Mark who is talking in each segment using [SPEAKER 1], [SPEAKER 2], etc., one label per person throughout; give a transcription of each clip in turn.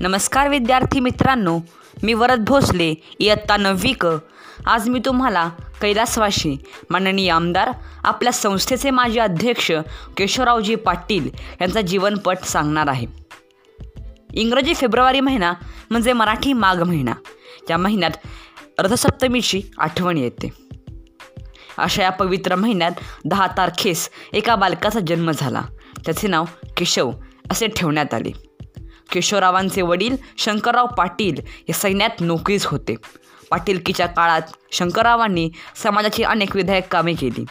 [SPEAKER 1] नमस्कार विद्यार्थी मित्रांनो मी वरद भोसले इयत्ता नववी क. आज मी तुम्हाला कैलासवाशी माननीय आमदार आपल्या संस्थेचे माजी अध्यक्ष केशवरावजी पाटील यांचा जीवनपट सांगणार आहे. इंग्रजी फेब्रुवारी महिना म्हणजे मराठी माघ महिना. या महिन्यात रथसप्तमीची आठवण येते. अशा या पवित्र महिन्यात दहा तारखेस एका बालकाचा जन्म झाला. त्याचे नाव केशव असे ठेवण्यात आले. केशवरावांचे वडील शंकरराव पाटील हे सैन्यात नोकरीस होते. पाटीलकीच्या काळात शंकररावांनी समाजाची अनेक विधायक कामे केली.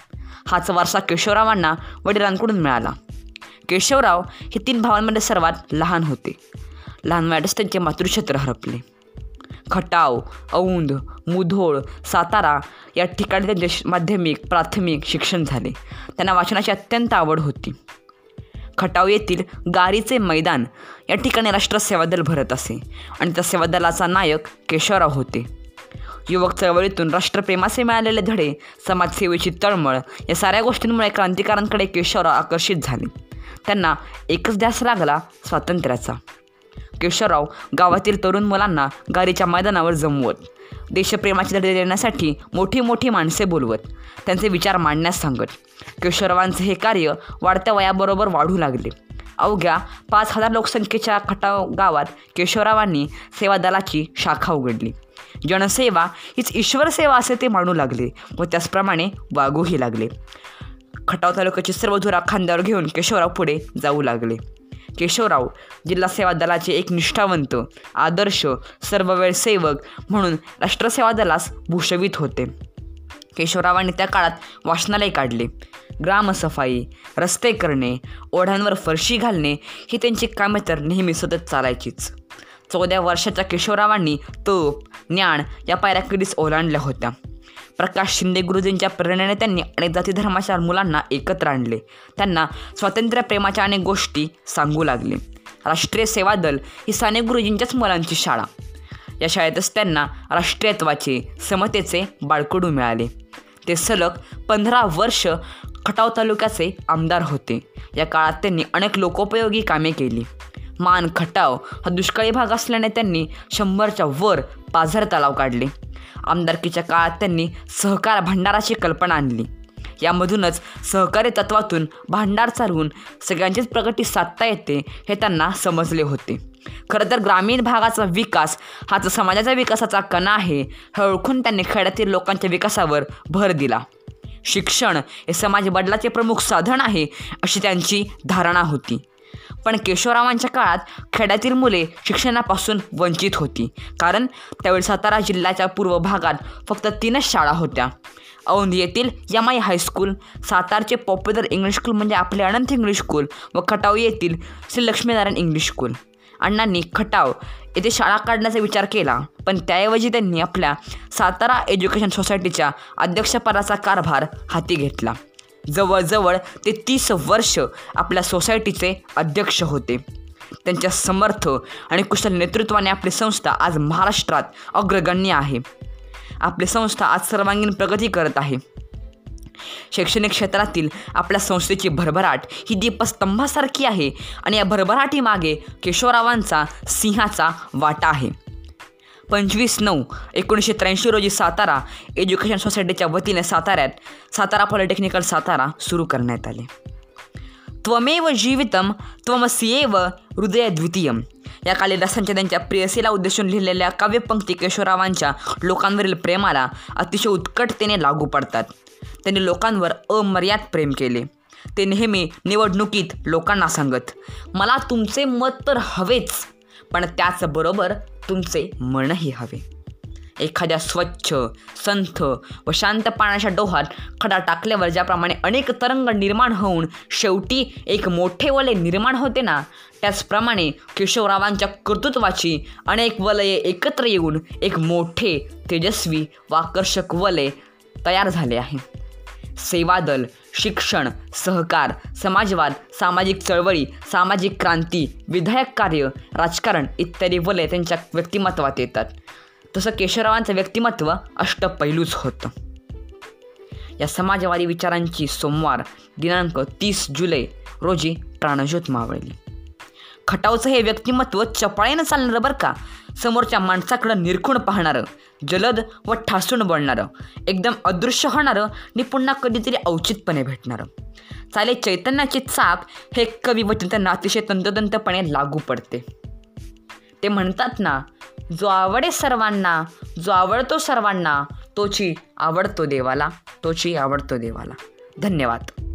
[SPEAKER 1] हाच वारसा केशवरावांना वडिलांकडून मिळाला. केशवराव हे तीन भावांमध्ये सर्वात लहान होते. लहान वयातच त्यांचे मातृक्षेत्र हरपले. खटाव औंध मुधोळ सातारा या ठिकाणी त्यांचे माध्यमिक प्राथमिक शिक्षण झाले. त्यांना वाचनाची अत्यंत आवड होती. खटाव येथील गारीचे मैदान या ठिकाणी राष्ट्र सेवादल भरत असे आणि त्या सेवादलाचा नायक केशवराव होते. युवक चळवळीतून राष्ट्रप्रेमाचे मिळालेले धडे समाजसेवेची तळमळ या साऱ्या गोष्टींमुळे क्रांतिकारांकडे केशवराव आकर्षित झाले. त्यांना एकच ध्यास लागला स्वातंत्र्याचा. केशवराव गावातील तरुण मुलांना गाडीच्या मैदानावर जमवत. देशप्रेमाचे धडे देण्यासाठी मोठी मोठी माणसे बोलवत. त्यांचे विचार मांडण्यास सांगत. केशवरावांचे हे कार्य वाढत्या वयाबरोबर वाढू लागले. अवघ्या पाच हजार लोकसंख्येच्या खटाव गावात केशवरावांनी सेवा दलाची शाखा उघडली. जनसेवा हीच ईश्वरसेवा असे ते मानू लागले व त्याचप्रमाणे वागूही लागले. खटाव तालुक्याची सर्व धुरा खांद्यावर घेऊन केशवराव पुढे जाऊ लागले. केशवराव जिल्हा सेवा दलाचे एक निष्ठावंत आदर्श सर्व वेळ सेवक म्हणून राष्ट्रसेवा दलास भूषवित होते. केशवरावांनी त्या काळात वाचनालय काढले. ग्रामसफाई रस्ते करणे ओढ्यांवर फरशी घालणे ही त्यांची कामे तर नेहमी सतत चालायचीच. चौदा वर्षाच्या केशवरावांनी तोप ज्ञान या पायऱ्या कधीच ओलांडल्या होत्या. प्रकाश शिंदे गुरुजींच्या प्रेरणेने त्यांनी अनेक जाती धर्माच्या मुलांना एकत्र आणले. त्यांना स्वातंत्र्य प्रेमाच्या अनेक गोष्टी सांगू लागले. राष्ट्रीय सेवा दल ही साने गुरुजींच्याच मुलांची शाळा. या शाळेतच त्यांना राष्ट्रीयत्वाचे समतेचे बाळकडू मिळाले. ते सलग पंधरा वर्ष खटाव तालुक्याचे आमदार होते. या काळात त्यांनी अनेक लोकोपयोगी कामे केली. मान खटाव हा दुष्काळी भाग असल्याने त्यांनी शंभरच्या वर पाझर तलाव काढले. आमदारकीच्या काळात त्यांनी सहकार भांडाराची कल्पना आणली. यामधूनच सहकारी तत्वातून भांडार चालवून सगळ्यांचीच प्रगती साधता येते हे त्यांना समजले होते. खरं तर ग्रामीण भागाचा विकास हा जो समाजाच्या विकासाचा कणा आहे हे ओळखून त्यांनी खेड्यातील लोकांच्या विकासावर भर दिला. शिक्षण हे समाज बदलाचे प्रमुख साधन आहे अशी त्यांची धारणा होती. पण केशवरावांच्या काळात खेड्यातील मुले शिक्षणापासून वंचित होती. कारण त्यावेळी सातारा जिल्ह्याच्या पूर्व भागात फक्त तीनच शाळा होत्या. औंध येथील यमाई हायस्कूल सातारचे पॉप्युलर इंग्लिश स्कूल म्हणजे आपले अनंत इंग्लिश स्कूल व खटाव येथील श्री लक्ष्मीनारायण इंग्लिश स्कूल अण्णांनी खटाव येथे शाळा काढण्याचा विचार केला पण त्याऐवजी त्यांनी आपल्या सातारा एज्युकेशन सोसायटीच्या अध्यक्षपदाचा कारभार हाती घेतला. जवळजवळ ते तीस वर्ष आपल्या सोसायटीचे अध्यक्ष होते. त्यांच्या समर्थ आणि कुशल नेतृत्वाने आपली संस्था आज महाराष्ट्रात अग्रगण्य आहे. आपली संस्था आज सर्वांगीण प्रगती करत आहे. शैक्षणिक क्षेत्रातील आपल्या संस्थेची भरभराट ही दीपस्तंभासारखी आहे आणि या भरभराटीमागे केशवरावांचा सिंहाचा वाटा आहे. पंचवीस नऊ एकोणीसशे त्र्याऐंशी रोजी सातारा एज्युकेशन सोसायटीच्या वतीने साताऱ्यात सातारा पॉलिटेक्निकल सातारा सुरू करण्यात आले. त्वमेव जीवितम त्वमसिएव हृदय द्वितीयम. या कालिदासांच्या त्यांच्या प्रेयसीला उद्देशून लिहिलेल्या काव्यपंक्ती केशवरावांच्या लोकांवरील प्रेमाला अतिशय उत्कटतेने लागू पडतात. त्यांनी लोकांवर अमर्याद प्रेम केले. ते नेहमी निवडणुकीत लोकांना सांगत मला तुमचे मत तर हवेच. पण त्याचबरोबर तुमचे मनही हवे. एखाद्या स्वच्छ संथ व शांत पाण्याच्या डोहात खडा टाकल्यावर ज्याप्रमाणे अनेक तरंग निर्माण होऊन शेवटी एक मोठे वलय निर्माण होते ना त्याचप्रमाणे केशवरावांच्या कर्तृत्वाची अनेक वलये एकत्र येऊन एक मोठे तेजस्वी व आकर्षक वलय तयार झाले आहे. सेवादल शिक्षण सहकार समाजवाद सामाजिक चळवळी सामाजिक क्रांती विधायक कार्य राजकारण इत्यादी वलय त्यांच्या व्यक्तिमत्वात येतात. तसं केशवरावांचं व्यक्तिमत्व अष्टपैलूच होतं. या समाजवादी विचारांची सोमवार दिनांक तीस जुलै रोजी प्राणज्योत मावळली. खटावचं हे व्यक्तिमत्व चपळाईनं चालणारं बरं का? समोरच्या माणसाकडं निरखून पाहणारं जलद व ठासून बोलणारं एकदम अदृश्य होणारं आणि पुन्हा कधीतरी औचितपणे भेटणारं. चाले चैतन्याची चाक हे कवी व त्यांना अतिशय तंतोतंतपणे लागू पडते. ते म्हणतात ना जो आवडे सर्वांना जो आवडतो सर्वांना तोची आवडतो देवाला तोची आवडतो देवाला. धन्यवाद.